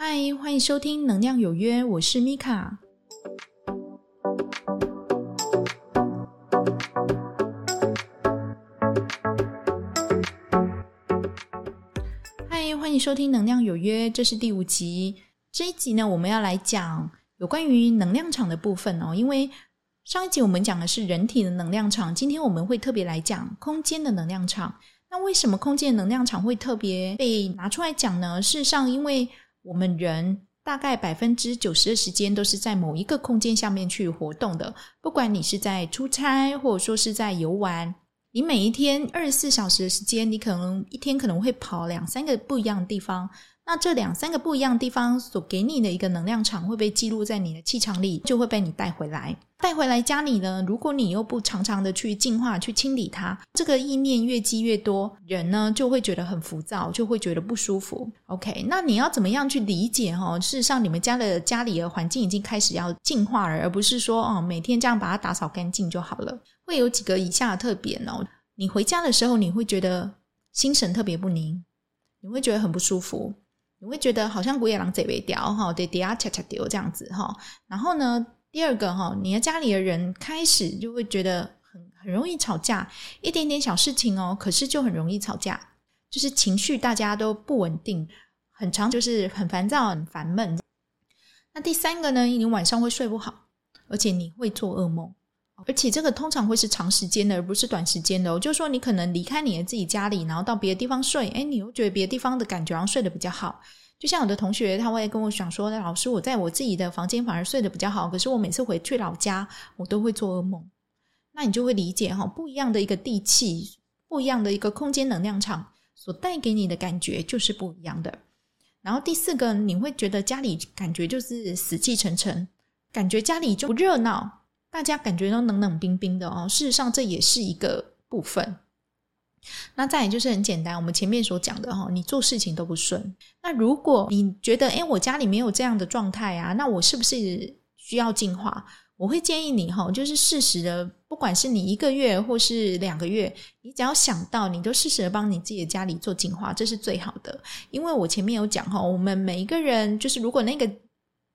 嗨，欢迎收听《能量有约》，我是米卡。嗨，欢迎收听《能量有约》，这是第五集。这一集呢，我们要来讲有关于能量场的部分哦。因为上一集我们讲的是人体的能量场，今天我们会特别来讲空间的能量场。那为什么空间能量场会特别被拿出来讲呢？事实上，因为我们人大概百分之九十的时间都是在某一个空间下面去活动的，不管你是在出差，或者说是在游玩，你每一天二十四小时的时间，你可能一天可能会跑两三个不一样的地方。那这两三个不一样的地方所给你的一个能量场会被记录在你的气场里，就会被你带回来。带回来家里呢，如果你又不常常的去净化、去清理它，这个意念越积越多，人呢就会觉得很浮躁，就会觉得不舒服。OK，那你要怎么样去理解哈？事实上，你们家的家里的环境已经开始要净化了，而不是说哦每天这样把它打扫干净就好了。会有几个以下的特点哦。你回家的时候，你会觉得心神特别不宁，你会觉得很不舒服。你会觉得好像鬼野狼贼尾雕哈，得得啊恰恰丢这样子哈。然后呢，第二个哈，你的家里的人开始就会觉得很很容易吵架，一点点小事情哦，可是就很容易吵架，就是情绪大家都不稳定，很长就是很烦躁、很烦闷。那第三个呢，你晚上会睡不好，而且你会做噩梦。而且这个通常会是长时间的，而不是短时间的哦。就是说，你可能离开你的自己家里，然后到别的地方睡，诶，你又觉得别的地方的感觉好像睡得比较好。就像有的同学，他会跟我讲说：“老师，我在我自己的房间反而睡得比较好，可是我每次回去老家，我都会做噩梦。”那你就会理解哈，不一样的一个地气，不一样的一个空间能量场，所带给你的感觉就是不一样的。然后第四个，你会觉得家里感觉就是死气沉沉，感觉家里就不热闹。大家感觉都冷冷冰冰的哦，事实上这也是一个部分。那再来就是很简单，我们前面所讲的哈，你做事情都不顺。那如果你觉得，诶，我家里没有这样的状态啊，那我是不是需要净化？我会建议你哈，就是适时的，不管是你一个月或是两个月，你只要想到，你都适时的帮你自己的家里做净化，这是最好的。因为我前面有讲哈，我们每一个人就是如果那个。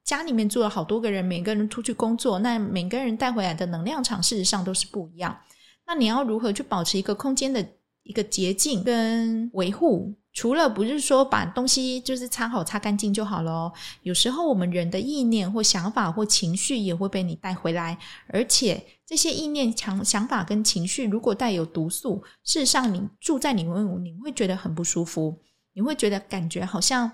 家里面住了好多个人，每个人出去工作，那每个人带回来的能量场事实上都是不一样。那你要如何去保持一个空间的一个洁净跟维护？除了不是说把东西就是擦好擦干净就好了，有时候我们人的意念或想法或情绪也会被你带回来，而且这些意念、想想法跟情绪如果带有毒素，事实上你住在里面，你会觉得很不舒服，你会觉得感觉好像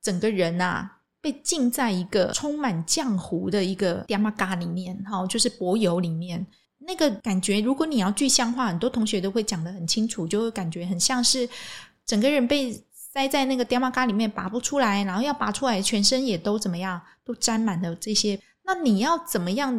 整个人啊。被浸在一个充满浆糊的一个爹妈嘎里面，哈，就是柏油里面那个感觉。如果你要具象化，很多同学都会讲得很清楚，就会感觉很像是整个人被塞在那个爹妈嘎里面拔不出来，然后要拔出来，全身也都怎么样，都沾满了这些。那你要怎么样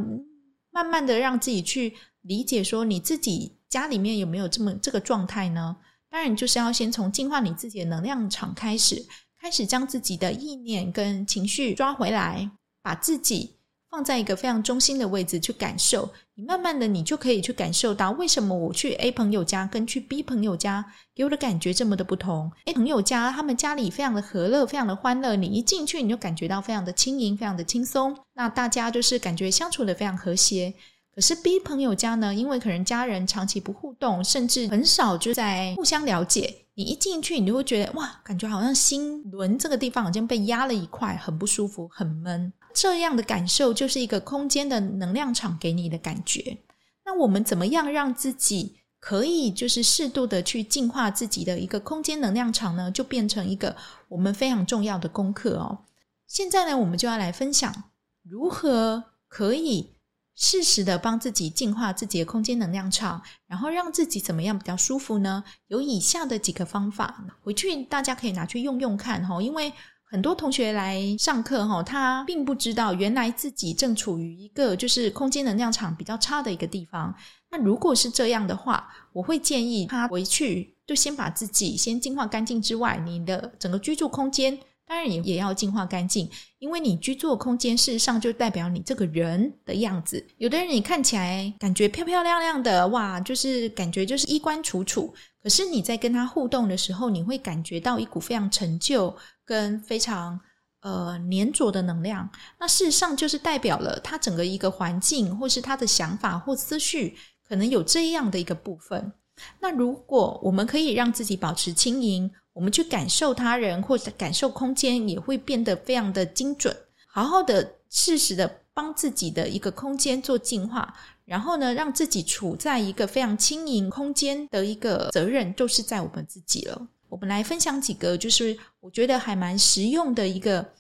慢慢的让自己去理解，说你自己家里面有没有这么这个状态呢？当然，就是要先从净化你自己的能量场开始。开始将自己的意念跟情绪抓回来，把自己放在一个非常中心的位置去感受。你慢慢的，你就可以去感受到为什么我去 A 朋友家跟去 B 朋友家给我的感觉这么的不同。A 朋友家他们家里非常的和乐，非常的欢乐，你一进去你就感觉到非常的轻盈，非常的轻松。那大家就是感觉相处的非常和谐。可是 B 朋友家呢，因为可能家人长期不互动，甚至很少就在互相了解。你一进去，你就会觉得哇，感觉好像心轮这个地方好像被压了一块，很不舒服，很闷。这样的感受就是一个空间的能量场给你的感觉。那我们怎么样让自己可以就是适度的去净化自己的一个空间能量场呢？就变成一个我们非常重要的功课哦。现在呢，我们就要来分享如何可以。适时的帮自己净化自己的空间能量场，然后让自己怎么样比较舒服呢？有以下的几个方法，回去大家可以拿去用用看哈。因为很多同学来上课哈，他并不知道原来自己正处于一个就是空间能量场比较差的一个地方。那如果是这样的话，我会建议他回去就先把自己先净化干净之外，你的整个居住空间。当然也也要净化干净，因为你居住空间事实上就代表你这个人的样子。有的人你看起来感觉漂漂亮亮的，哇，就是感觉就是衣冠楚楚。可是你在跟他互动的时候，你会感觉到一股非常陈旧跟非常呃粘着的能量。那事实上就是代表了他整个一个环境，或是他的想法或思绪，可能有这样的一个部分。那如果我们可以让自己保持轻盈，我们去感受他人或者感受空间，也会变得非常的精准，好好的适时的帮自己的一个空间做净化，然后呢，让自己处在一个非常轻盈空间的一个责任，就是在我们自己了。我们来分享几个，就是我觉得还蛮实用的一个。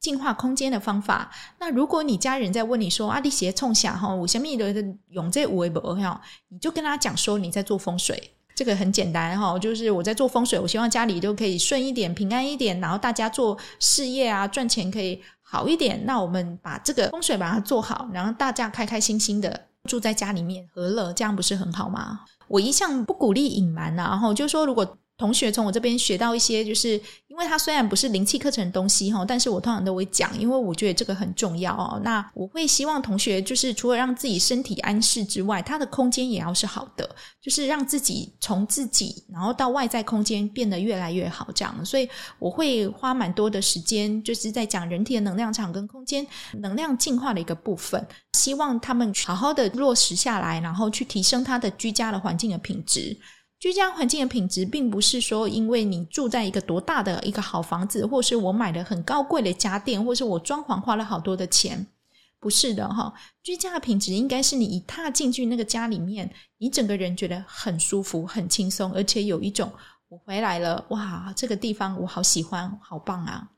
净化空间的方法。那如果你家人在问你说：“啊，你鞋冲下哈，我下面的用这五维不哈？”你就跟他讲说你在做风水，这个很简单哈，就是我在做风水，我希望家里都可以顺一点、平安一点，然后大家做事业啊、赚钱可以好一点。那我们把这个风水把它做好，然后大家开开心心的住在家里面，和乐，这样不是很好吗？我一向不鼓励隐瞒呐，然后就是说如果。同学从我这边学到一些，就是因为它虽然不是灵气课程的东西哈，但是我通常都会讲，因为我觉得这个很重要哦。那我会希望同学就是除了让自己身体安适之外，他的空间也要是好的，就是让自己从自己然后到外在空间变得越来越好这样。所以我会花蛮多的时间，就是在讲人体的能量场跟空间能量进化的一个部分，希望他们好好的落实下来，然后去提升他的居家的环境的品质。居家环境的品质，并不是说因为你住在一个多大的一个好房子，或是我买了很高贵的家电，或是我装潢花了好多的钱，不是的哈。居家的品质应该是你一踏进去那个家里面，你整个人觉得很舒服、很轻松，而且有一种我回来了，哇，这个地方我好喜欢，好棒啊！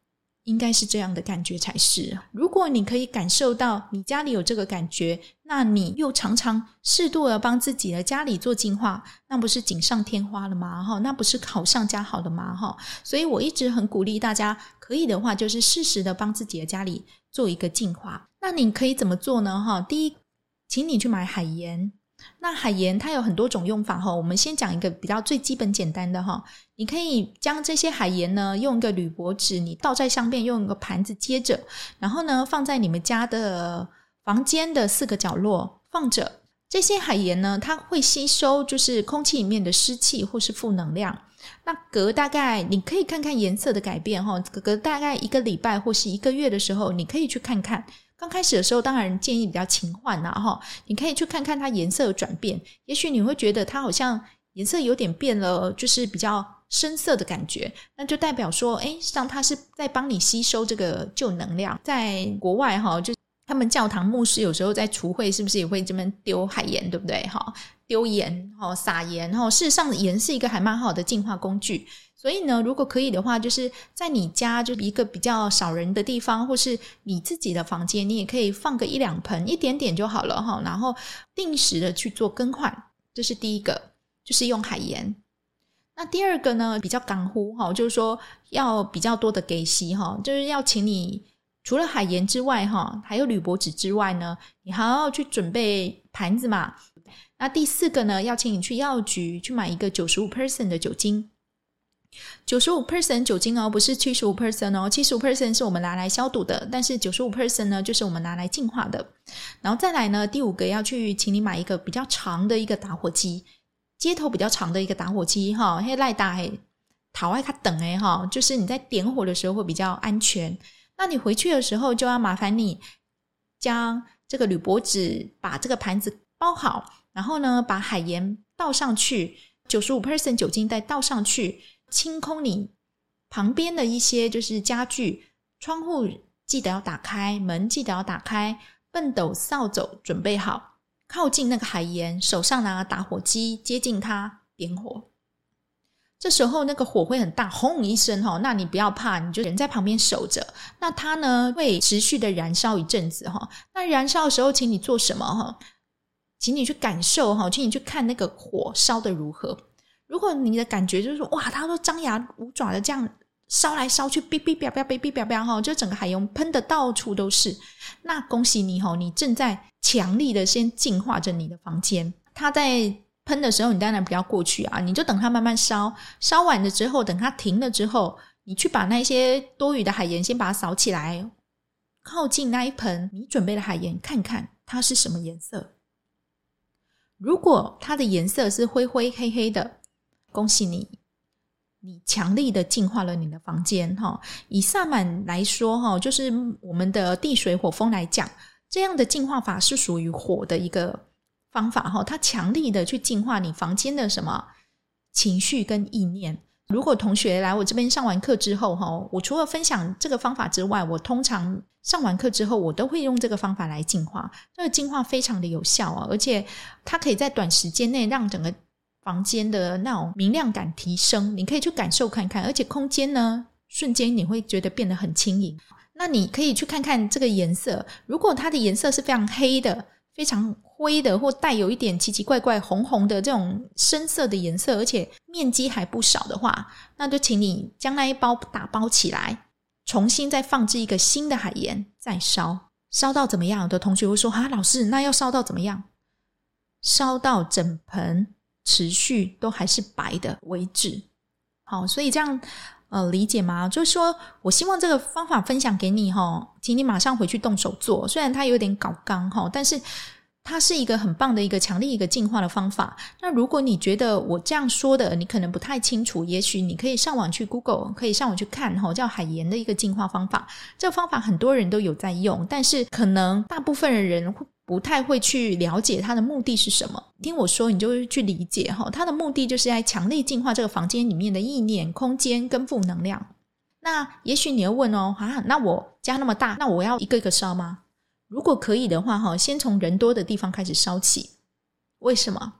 应该是这样的感觉才是。如果你可以感受到你家里有这个感觉，那你又常常适度的帮自己的家里做净化，那不是锦上添花了吗？哈，那不是好上加好的吗？哈，所以我一直很鼓励大家，可以的话就是适时的帮自己的家里做一个净化。那你可以怎么做呢？哈，第一，请你去买海盐。那海盐它有很多种用法哈，我们先讲一个比较最基本简单的哈。你可以将这些海盐呢，用一个铝箔纸，你倒在上面，用一个盘子接着，然后呢放在你们家的房间的四个角落放着。这些海盐呢，它会吸收就是空气里面的湿气或是负能量。那隔大概你可以看看颜色的改变哈，隔大概一个礼拜或是一个月的时候，你可以去看看。刚开始的时候，当然建议比较勤换呐，哈，你可以去看看它颜色的转变，也许你会觉得它好像颜色有点变了，就是比较深色的感觉，那就代表说，诶，像它是在帮你吸收这个旧能量。在国外哈，就他们教堂牧师有时候在除秽，是不是也会这么丢海盐，对不对？哈，丢盐，哈，撒盐，哈，事实上盐是一个还蛮好的净化工具。所以呢，如果可以的话，就是在你家就一个比较少人的地方，或是你自己的房间，你也可以放个一两盆，一点点就好了哈。然后定时的去做更换，这是第一个，就是用海盐。那第二个呢，比较干乎哈，就是说要比较多的给息哈，就是要请你除了海盐之外哈，还有铝箔纸之外呢，你还要去准备盘子嘛。那第四个呢，要请你去药局去买一个九十五 percent 的酒精。九十五 percent 酒精哦，不是七十五 percent 哦，七十五 percent 是我们拿来消毒的，但是九十五 percent 呢，就是我们拿来净化的。然后再来呢，第五个要去，请你买一个比较长的一个打火机，接头比较长的一个打火机哈，嘿赖大嘿，讨爱卡等哎哈，就是你在点火的时候会比较安全。那你回去的时候就要麻烦你将这个铝箔纸把这个盘子包好，然后呢把海盐倒上去，九十五 percent 酒精再倒上去。清空你旁边的一些就是家具，窗户记得要打开，门记得要打开，畚斗、扫帚准备好，靠近那个海盐，手上拿打火机接近它点火。这时候那个火会很大，轰一声哈，那你不要怕，你就人在旁边守着，那它呢会持续的燃烧一阵子哈。那燃烧的时候，请你做什么哈？请你去感受哈，请你去看那个火烧得如何。如果你的感觉就是说，哇，它都张牙舞爪的这样烧来烧去，哔哔啪啪，哔哔啪啪哈，就整个海洋喷的到处都是。那恭喜你哈，你正在强力的先净化着你的房间。它在喷的时候，你当然不要过去啊，你就等它慢慢烧，烧完了之后，等它停了之后，你去把那些多余的海盐先把它扫起来，靠近那一盆你准备的海盐，看看它是什么颜色。如果它的颜色是灰灰黑黑的。恭喜你，你强力的净化了你的房间哈。以萨满来说哈，就是我们的地水火风来讲，这样的净化法是属于火的一个方法哈。它强力的去净化你房间的什么情绪跟意念。如果同学来我这边上完课之后哈，我除了分享这个方法之外，我通常上完课之后，我都会用这个方法来净化。这个净化非常的有效啊，而且它可以在短时间内让整个。房间的那种明亮感提升，你可以去感受看看，而且空间呢，瞬间你会觉得变得很轻盈。那你可以去看看这个颜色，如果它的颜色是非常黑的、非常灰的，或带有一点奇奇怪怪红红的这种深色的颜色，而且面积还不少的话，那就请你将那一包打包起来，重新再放置一个新的海盐，再烧，烧到怎么样？有的同学会说：“啊，老师，那要烧到怎么样？烧到整盆。”持续都还是白的为止，好，所以这样呃理解吗？就是说我希望这个方法分享给你哈，请你马上回去动手做。虽然它有点搞刚哈，但是它是一个很棒的一个强力一个净化的方法。那如果你觉得我这样说的你可能不太清楚，也许你可以上网去 Google，可以上网去看哈，叫海盐的一个净化方法。这个方法很多人都有在用，但是可能大部分的人会。不太会去了解它的目的是什么，听我说，你就会去理解哈。它的目的就是在强力净化这个房间里面的意念、空间跟负能量。那也许你要问哦，啊，那我家那么大，那我要一个一个烧吗？如果可以的话，哈，先从人多的地方开始烧起。为什么？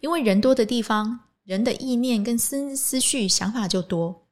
因为人多的地方，人的意念跟思思绪想法就多。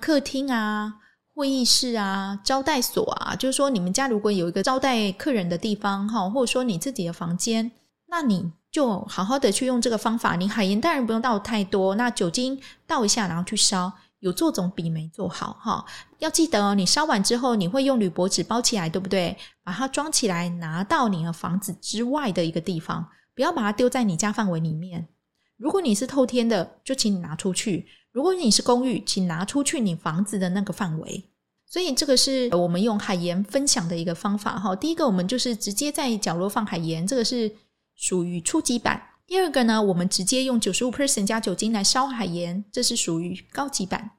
客厅啊。会议室啊，招待所啊，就是说你们家如果有一个招待客人的地方哈，或者说你自己的房间，那你就好好的去用这个方法。你海盐当然不用倒太多，那酒精倒一下，然后去烧，有做总比没做好哈。要记得哦，你烧完之后，你会用铝箔纸包起来，对不对？把它装起来，拿到你的房子之外的一个地方，不要把它丢在你家范围里面。如果你是透天的，就请你拿出去。如果你是公寓，请拿出去你房子的那个范围。所以这个是我们用海盐分享的一个方法哈。第一个，我们就是直接在角落放海盐，这个是属于初级版。第二个呢，我们直接用九十五 percent 加酒精来烧海盐，这是属于高级版。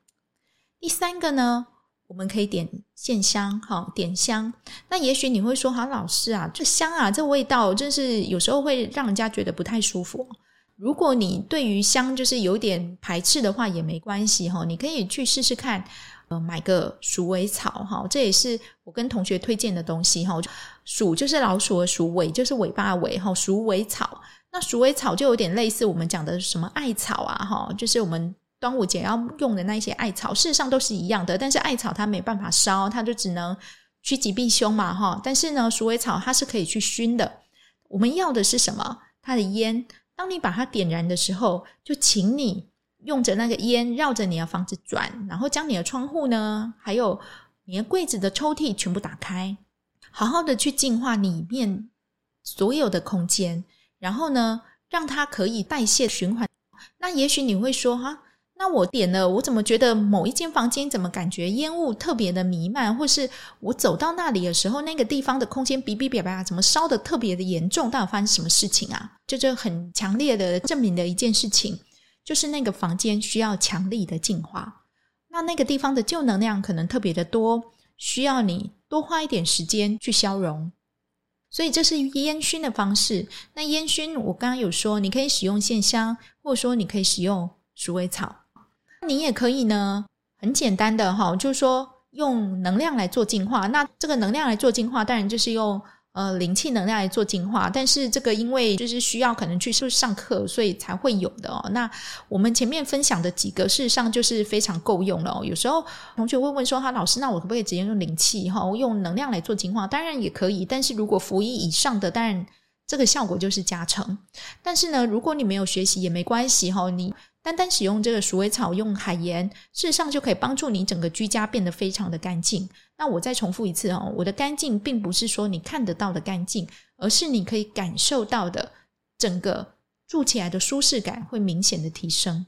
第三个呢，我们可以点线香，哈，点香。那也许你会说，哈，老师啊，这香啊，这味道，真是有时候会让人家觉得不太舒服。如果你对于香就是有点排斥的话，也没关系哈，你可以去试试看，呃，买个鼠尾草哈，这也是我跟同学推荐的东西哈。鼠就是老鼠的鼠，尾就是尾巴的尾哈，鼠尾草。那鼠尾草就有点类似我们讲的什么艾草啊哈，就是我们端午节要用的那些艾草，事实上都是一样的。但是艾草它没办法烧，它就只能趋吉避凶嘛哈。但是呢，鼠尾草它是可以去熏的。我们要的是什么？它的烟。当你把它点燃的时候，就请你用着那个烟绕着你的房子转，然后将你的窗户呢，还有你的柜子的抽屉全部打开，好好的去净化里面所有的空间，然后呢，让它可以代谢循环。那也许你会说哈。那我点了，我怎么觉得某一间房间怎么感觉烟雾特别的弥漫，或是我走到那里的时候，那个地方的空间哔哔叭叭，怎么烧得特别的严重？到底发生什么事情啊？这就很强烈的证明的一件事情，就是那个房间需要强力的净化。那那个地方的旧能量可能特别的多，需要你多花一点时间去消融。所以这是烟熏的方式。那烟熏我刚刚有说，你可以使用线香，或者说你可以使用鼠尾草。你也可以呢，很简单的哈，就是说用能量来做净化。那这个能量来做净化，当然就是用呃灵气能量来做净化。但是这个因为就是需要可能去上课，所以才会有的哦。那我们前面分享的几个，事实上就是非常够用了哦。有时候同学会问说：“哈，老师，那我可不可以直接用灵气哈，用能量来做净化？”当然也可以，但是如果辅以以上的，当然这个效果就是加成。但是呢，如果你没有学习也没关系哈，你。单单使用这个鼠尾草，用海盐，事实上就可以帮助你整个居家变得非常的干净。那我再重复一次哦，我的干净并不是说你看得到的干净，而是你可以感受到的整个住起来的舒适感会明显的提升。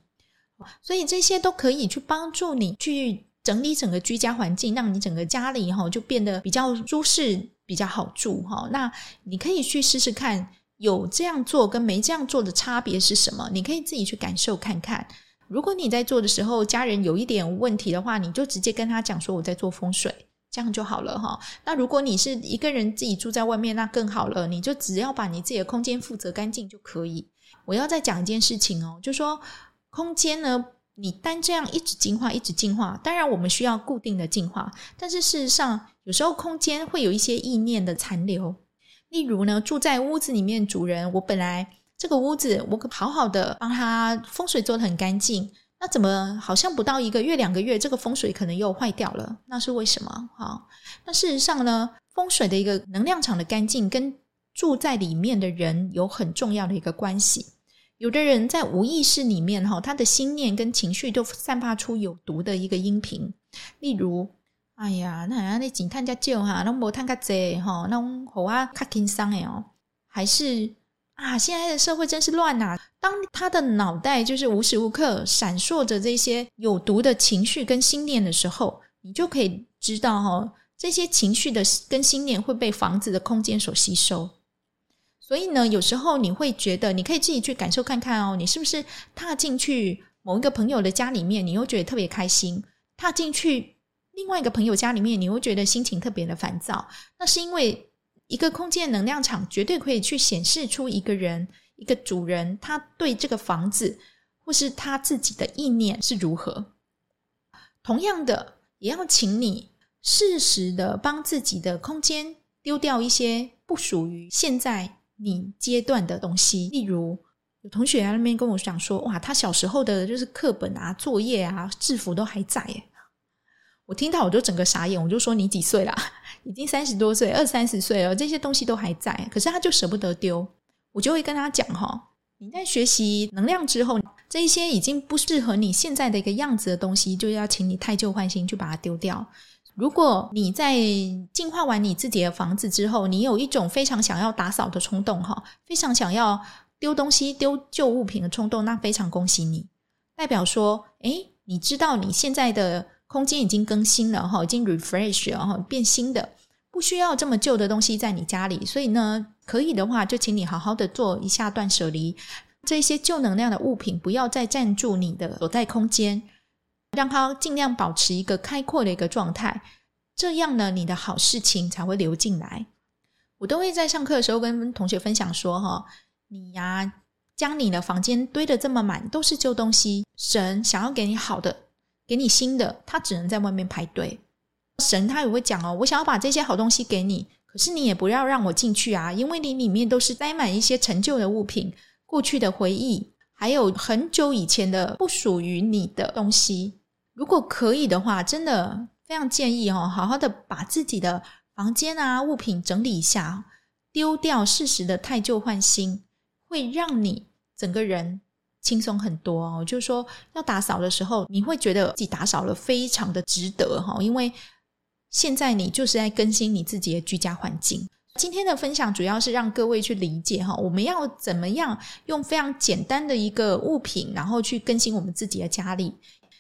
所以这些都可以去帮助你去整理整个居家环境，让你整个家里哈就变得比较舒适、比较好住哈。那你可以去试试看。有这样做跟没这样做的差别是什么？你可以自己去感受看看。如果你在做的时候，家人有一点问题的话，你就直接跟他讲说我在做风水，这样就好了哈。那如果你是一个人自己住在外面，那更好了，你就只要把你自己的空间负责干净就可以。我要再讲一件事情哦，就说空间呢，你单这样一直净化，一直净化，当然我们需要固定的净化，但是事实上有时候空间会有一些意念的残留。例如呢，住在屋子里面，主人，我本来这个屋子我好好的帮他风水做得很干净，那怎么好像不到一个月、两个月，这个风水可能又坏掉了？那是为什么？好，那事实上呢，风水的一个能量场的干净，跟住在里面的人有很重要的一个关系。有的人在无意识里面哈，他的心念跟情绪都散发出有毒的一个音频，例如。哎呀，那那警探家救哈，那无探个贼哈，那好啊，卡轻伤诶哦，还是啊，现在的社会真是乱呐！当他的脑袋就是无时无刻闪烁着这些有毒的情绪跟心念的时候，你就可以知道哈，这些情绪的跟心念会被房子的空间所吸收。所以呢，有时候你会觉得，你可以自己去感受看看哦，你是不是踏进去某一个朋友的家里面，你又觉得特别开心，踏进去。另外一个朋友家里面，你会觉得心情特别的烦躁，那是因为一个空间能量场绝对可以去显示出一个人、一个主人他对这个房子或是他自己的意念是如何。同样的，也要请你适时的帮自己的空间丢掉一些不属于现在你阶段的东西，例如有同学在那边跟我讲说：“哇，他小时候的就是课本啊、作业啊、制服都还在耶。”我听到我就整个傻眼，我就说，你几岁啦？已经三十多岁，二三十岁了，这些东西都还在，可是他就舍不得丢。我就会跟他讲哈，你在学习能量之后，这一些已经不适合你现在的一个样子的东西，就要请你汰旧换新去把它丢掉。如果你在净化完你自己的房子之后，你有一种非常想要打扫的冲动哈，非常想要丢东西、丢旧物品的冲动，那非常恭喜你，代表说，诶，你知道你现在的。空间已经更新了哈，已经 refresh 了哈，变新的，不需要这么旧的东西在你家里。所以呢，可以的话，就请你好好的做一下断舍离，这些旧能量的物品不要再占住你的所在空间，让它尽量保持一个开阔的一个状态。这样呢，你的好事情才会流进来。我都会在上课的时候跟同学分享说哈，你呀，将你的房间堆得这么满，都是旧东西，神想要给你好的。给你新的，他只能在外面排队。神他也会讲哦，我想要把这些好东西给你，可是你也不要让我进去啊，因为你里面都是塞满一些陈旧的物品、过去的回忆，还有很久以前的不属于你的东西。如果可以的话，真的非常建议哦，好好的把自己的房间啊物品整理一下，丢掉，适时的汰旧换新，会让你整个人。轻松很多哦，就是说要打扫的时候，你会觉得自己打扫了非常的值得哈，因为现在你就是在更新你自己的居家环境。今天的分享主要是让各位去理解哈，我们要怎么样用非常简单的一个物品，然后去更新我们自己的家里，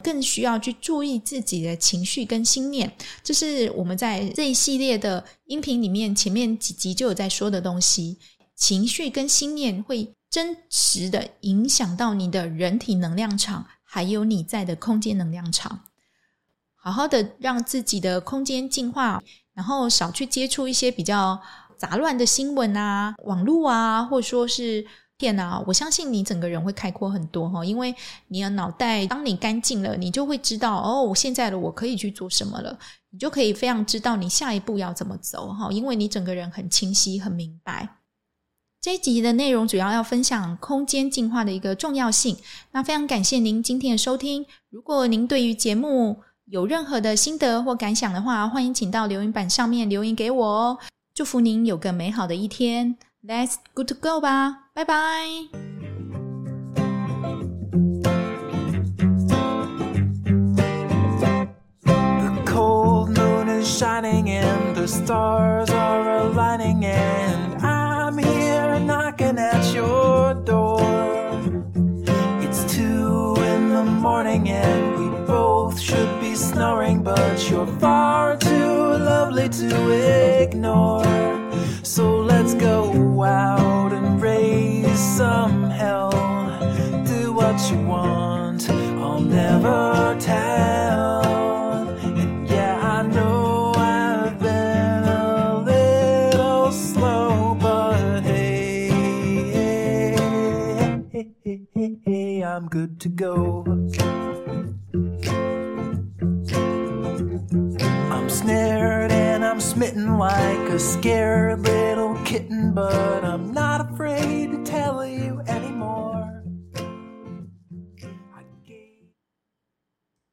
更需要去注意自己的情绪跟心念。这是我们在这一系列的音频里面前面几集就有在说的东西，情绪跟心念会。真实的影响到你的人体能量场，还有你在的空间能量场。好好的让自己的空间净化，然后少去接触一些比较杂乱的新闻啊、网络啊，或者说是电脑。我相信你整个人会开阔很多哈，因为你的脑袋，当你干净了，你就会知道哦，我现在的我可以去做什么了，你就可以非常知道你下一步要怎么走哈，因为你整个人很清晰、很明白。这一集的内容主要要分享空间净化的一个重要性。那非常感谢您今天的收听。如果您对于节目有任何的心得或感想的话，欢迎请到留言板上面留言给我哦。祝福您有个美好的一天。Let's good to go 吧，拜拜。The cold moon is shining and the stars are aligning and but you're far too lovely to ignore. So let's go out scared